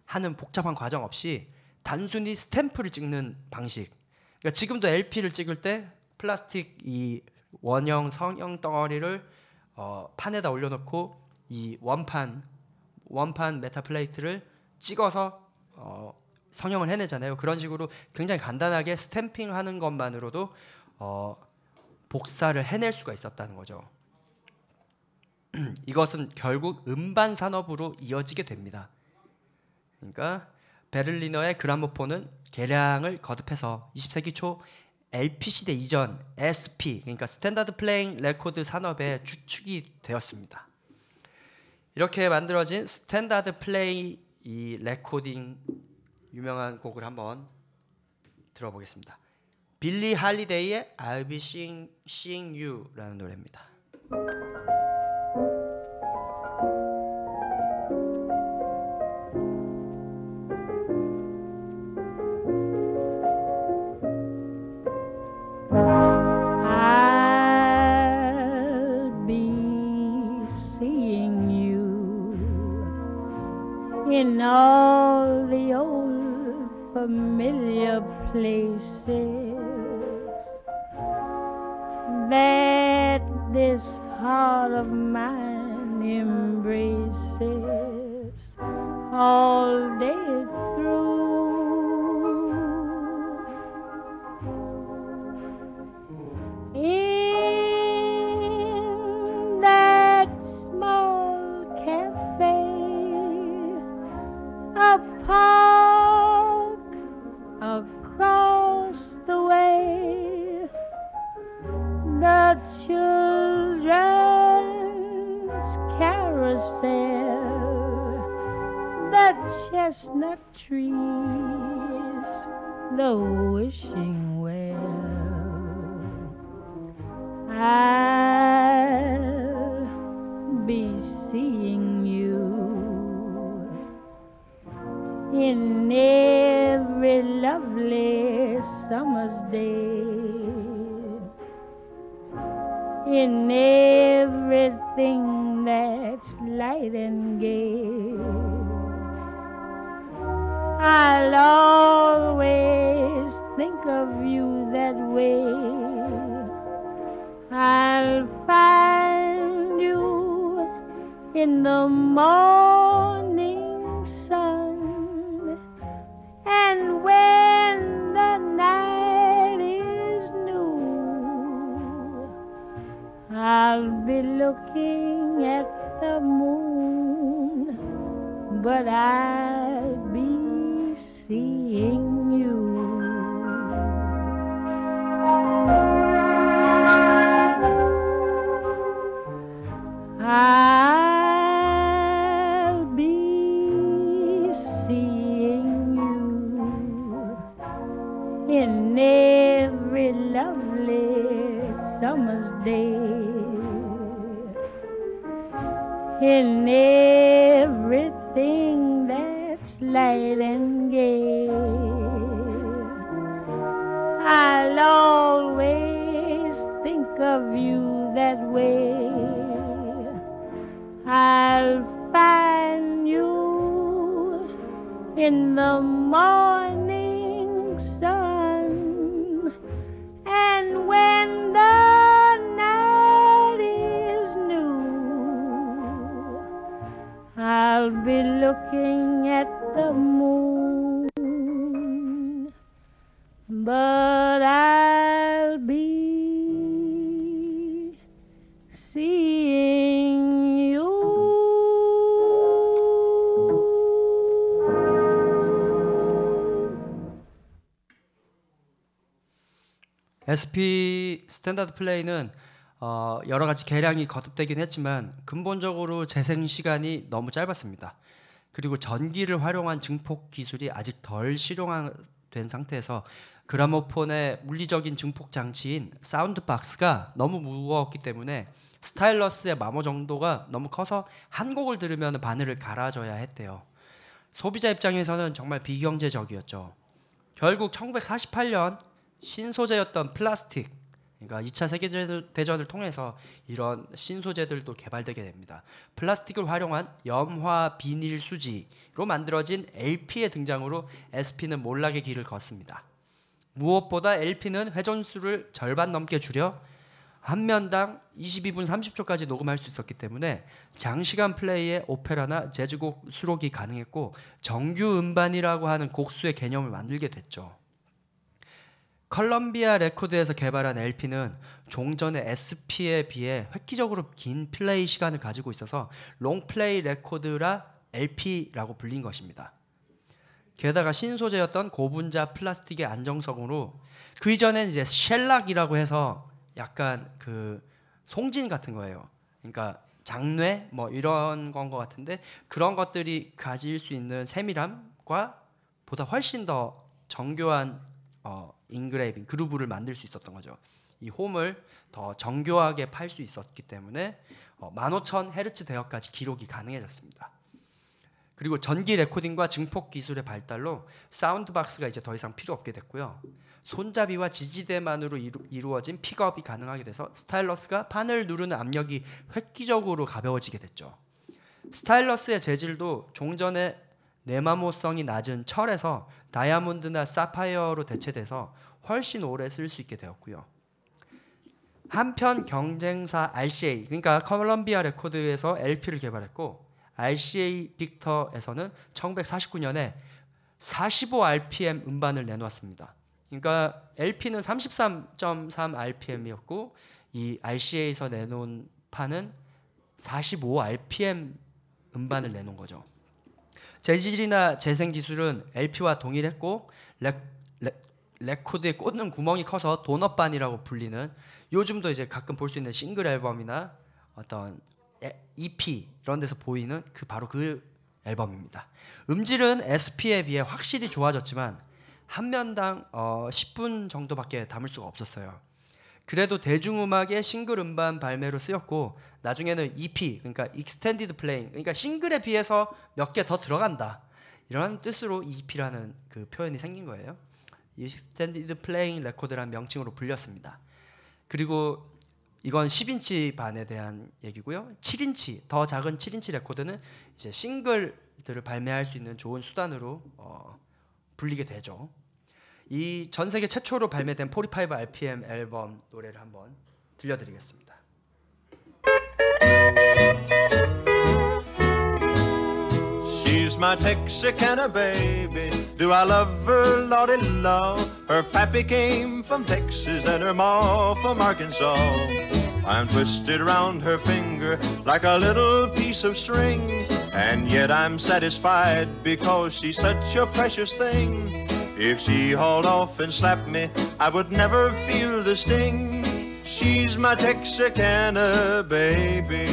하는 복잡한 과정 없이 단순히 스탬프를 찍는 방식. 그러니까 지금도 LP를 찍을 때 플라스틱 이 원형 성형 덩어리를 어, 판에다 올려놓고 이 원판 원판 metal plate를 찍어서 어, 성형을 해내잖아요. 그런 식으로 굉장히 간단하게 stamping하는 것만으로도 어, 복사를 해낼 수가 있었다는 거죠. 이것은 결국 음반 산업으로 이어지게 됩니다. 그러니까 베를리너의 gramophone은 개량을 거듭해서 20세기 초 LP 시대 이전 SP 그러니까 standard playing record 산업의 주축이 되었습니다. 이렇게 만들어진 standard play 이 레코딩 유명한 곡을 한번 들어보겠습니다. 빌리 할리데이의 I'll Be Seeing, Seeing You라는 노래입니다. In all the old familiar places. That this heart of mine embraces all day chestnut trees, the wishing well. I'll be seeing you in every lovely summer's day, in everything that's light and gay. I'll always think of you that way. I'll find you in the morning sun. And when the night is new, I'll be looking at the moon, but be seeing you. I'll be seeing you in every lovely summer's day, in everything way. I'll find you in the morning sun. And when the night is new, I'll be looking at the moon. But SP standard play는 어, 여러 가지 개량이 거듭되긴 했지만 근본적으로 재생 시간이 너무 짧았습니다. 그리고 전기를 활용한 증폭 기술이 아직 덜 실용화된 상태에서 gramophone의 물리적인 증폭 장치인 사운드 박스가 너무 무거웠기 때문에 stylus의 마모 정도가 너무 커서 한 곡을 들으면 바늘을 갈아줘야 했대요. 소비자 입장에서는 정말 비경제적이었죠. 결국 1948년 신소재였던 플라스틱, 그러니까 2차 세계 대전을 통해서 이런 신소재들도 개발되게 됩니다. 플라스틱을 활용한 염화 비닐 수지로 만들어진 LP의 등장으로 SP는 몰락의 길을 걷습니다. 무엇보다 LP는 회전수를 절반 넘게 줄여 한 면당 22분 30초까지 녹음할 수 있었기 때문에 장시간 플레이에 오페라나 재즈곡 수록이 가능했고 정규 음반이라고 하는 곡수의 개념을 만들게 됐죠. 컬럼비아 레코드에서 개발한 LP는 종전의 SP에 비해 획기적으로 긴 플레이 시간을 가지고 있어서 long play record라 LP라고 불린 것입니다. 게다가 신소재였던 고분자 플라스틱의 안정성으로 그 이전엔 이제 셸락이라고 해서 약간 그 송진 같은 거예요. 그러니까 장뇌 뭐 이런 건 것 같은데 그런 것들이 가질 수 있는 세밀함과 보다 훨씬 더 정교한 어, engraving groove를 만들 수 있었던 거죠. 이 홈을 더 정교하게 팔 수 있었기 때문에 어, 15,000헤르츠 대역까지 기록이 가능해졌습니다. 그리고 전기 레코딩과 증폭 기술의 발달로 사운드 박스가 이제 더 이상 필요 없게 됐고요. 손잡이와 지지대만으로 이루, 어진 픽업이 가능하게 돼서 stylus가 판을 누르는 압력이 획기적으로 가벼워지게 됐죠. stylus의 재질도 종전의 내마모성이 낮은 철에서 다이아몬드나 사파이어로 대체돼서 훨씬 오래 쓸 수 있게 되었고요. 한편 경쟁사 RCA 그러니까 컬럼비아 레코드에서 LP를 개발했고 RCA 빅터에서는 1949년에 45 RPM 음반을 내놓았습니다. 그러니까 LP는 33.3 RPM이었고 이 RCA에서 내놓은 판은 45 RPM 음반을 내놓은 거죠. 재질이나 재생 기술은 LP와 동일했고 레, 레, 레코드에 꽂는 구멍이 커서 도넛반이라고 불리는 요즘도 이제 가끔 볼 수 있는 싱글 앨범이나 어떤 EP 이런 데서 보이는 그 바로 그 앨범입니다. 음질은 SP에 비해 확실히 좋아졌지만 한 면당 어, 10분 정도밖에 담을 수가 없었어요. 그래도 대중음악의 싱글 음반 발매로 쓰였고 나중에는 EP 그러니까 extended playing 그러니까 싱글에 비해서 몇 개 더 들어간다 이런 뜻으로 EP라는 그 표현이 생긴 거예요. extended playing record라는 명칭으로 불렸습니다. 그리고 이건 10인치 반에 대한 얘기고요. 7인치 더 작은 7인치 레코드는 이제 싱글들을 발매할 수 있는 좋은 수단으로 어, 불리게 되죠. 이 전 세계 최초로 발매된 45 RPM 앨범 노래를 한번 들려드리겠습니다. She's my Texarkana baby. Do I love her? Lordy love. Her pappy came from Texas and her ma from Arkansas. I'm twisted around her finger like a little piece of string. And yet I'm satisfied because she's such a precious thing. If she hauled off and slapped me, I would never feel the sting. She's my Texicana baby.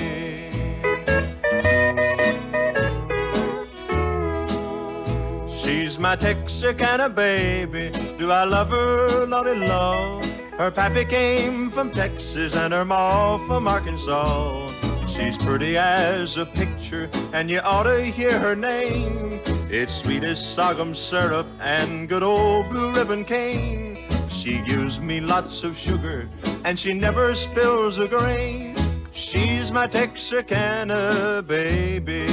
She's my Texicana baby. Do I love her? Lordy love. Her pappy came from Texas and her ma from Arkansas. She's pretty as a picture, and you ought to hear her name. It's sweet as sorghum syrup and good old blue ribbon cane. She gives me lots of sugar, and she never spills a grain. She's my Texarkana baby.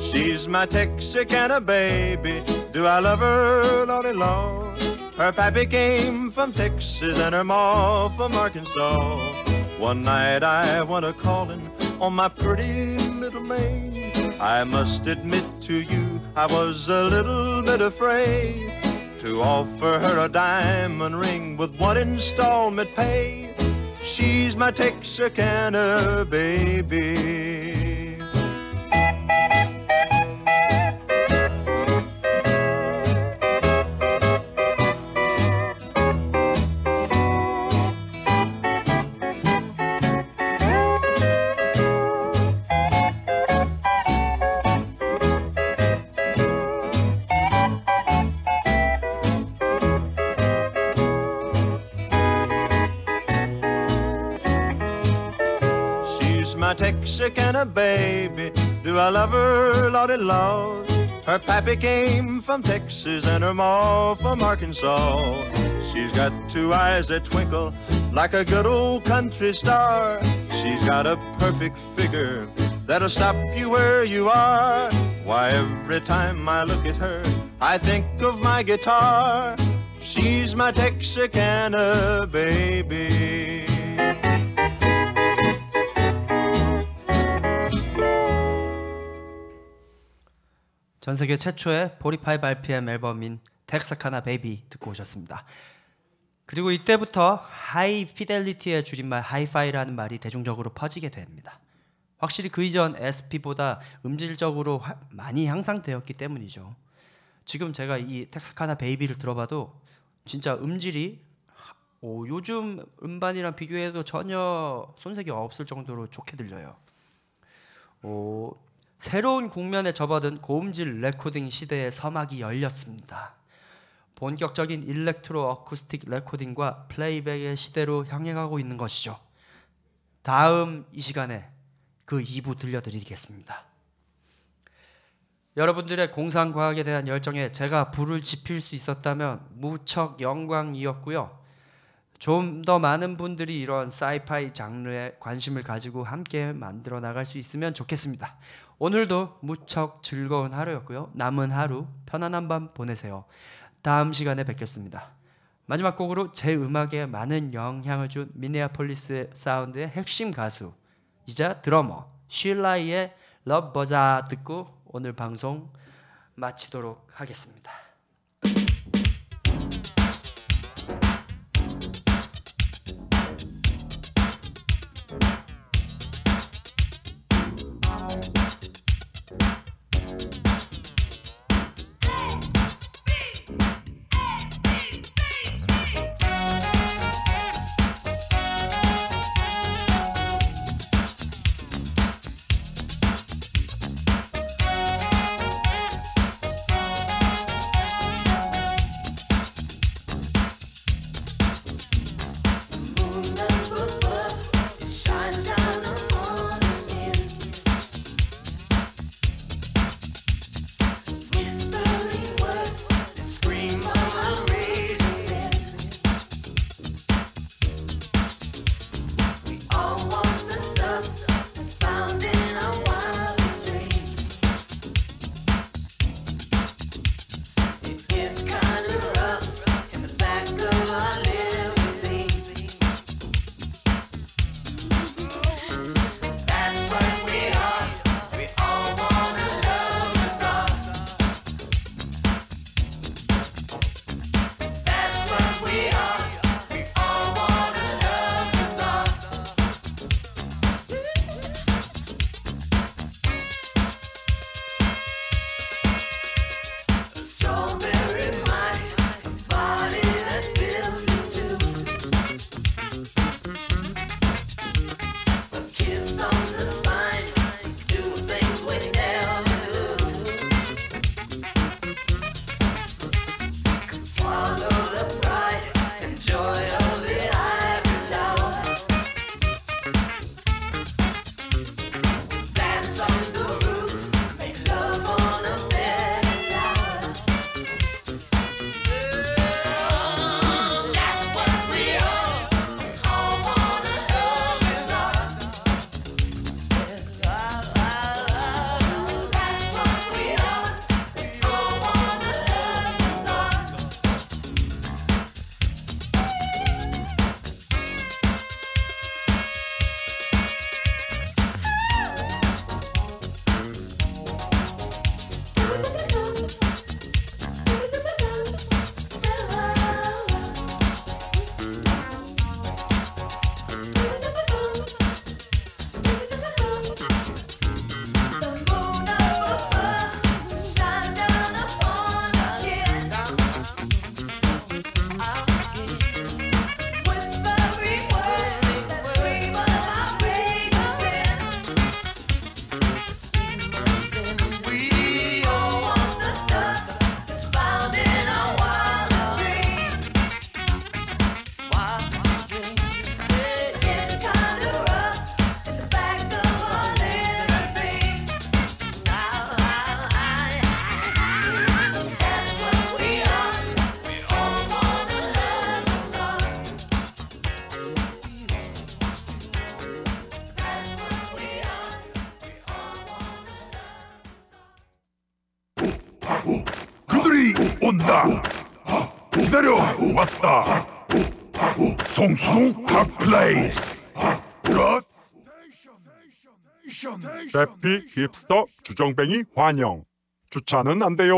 She's my Texarkana baby. Do I love her? Lordy Lord. Her pappy came from Texas and her ma from Arkansas. One night I went a calling on my pretty little maid. I must admit to you, I was a little bit afraid to offer her a diamond ring with one installment paid. She's my Texarkana baby. My Texarkana baby. Do I love her? Lordy Lord. Her pappy came from Texas and her ma from Arkansas. She's got two eyes that twinkle like a good old country star. She's got a perfect figure that'll stop you where you are. Why, every time I look at her, I think of my guitar. She's my Texarkana baby. 전 세계 최초의 45 RPM 앨범인 Texarkana Baby 듣고 오셨습니다. 그리고 이때부터 high fidelity의 줄임말 하이파이라는 말이 대중적으로 퍼지게 됩니다. 확실히 그 이전 SP보다 음질적으로 화- 많이 향상되었기 때문이죠. 지금 제가 이 Texarkana Baby를 들어봐도 진짜 음질이 하- 오, 요즘 음반이랑 비교해도 전혀 손색이 없을 정도로 좋게 들려요. 오, 새로운 국면에 접어든 고음질 레코딩 시대의 서막이 열렸습니다. 본격적인 electro acoustic recording과 playback의 시대로 향해 가고 있는 것이죠. 다음 이 시간에 그 2부 들려드리겠습니다. 여러분들의 공상과학에 대한 열정에 제가 불을 지필 수 있었다면 무척 영광이었고요. 좀 더 많은 분들이 이런 sci-fi 장르에 관심을 가지고 함께 만들어 나갈 수 있으면 좋겠습니다. 오늘도 무척 즐거운 하루였고요. 남은 하루 편안한 밤 보내세요. 다음 시간에 뵙겠습니다. 마지막 곡으로 제 음악에 많은 영향을 준 Minneapolis sound의 핵심 가수 이자 드러머 Sheila E의 Love Bizarre 듣고 오늘 방송 마치도록 하겠습니다. 힙스터 주정뱅이 환영. 주차는 안 돼요.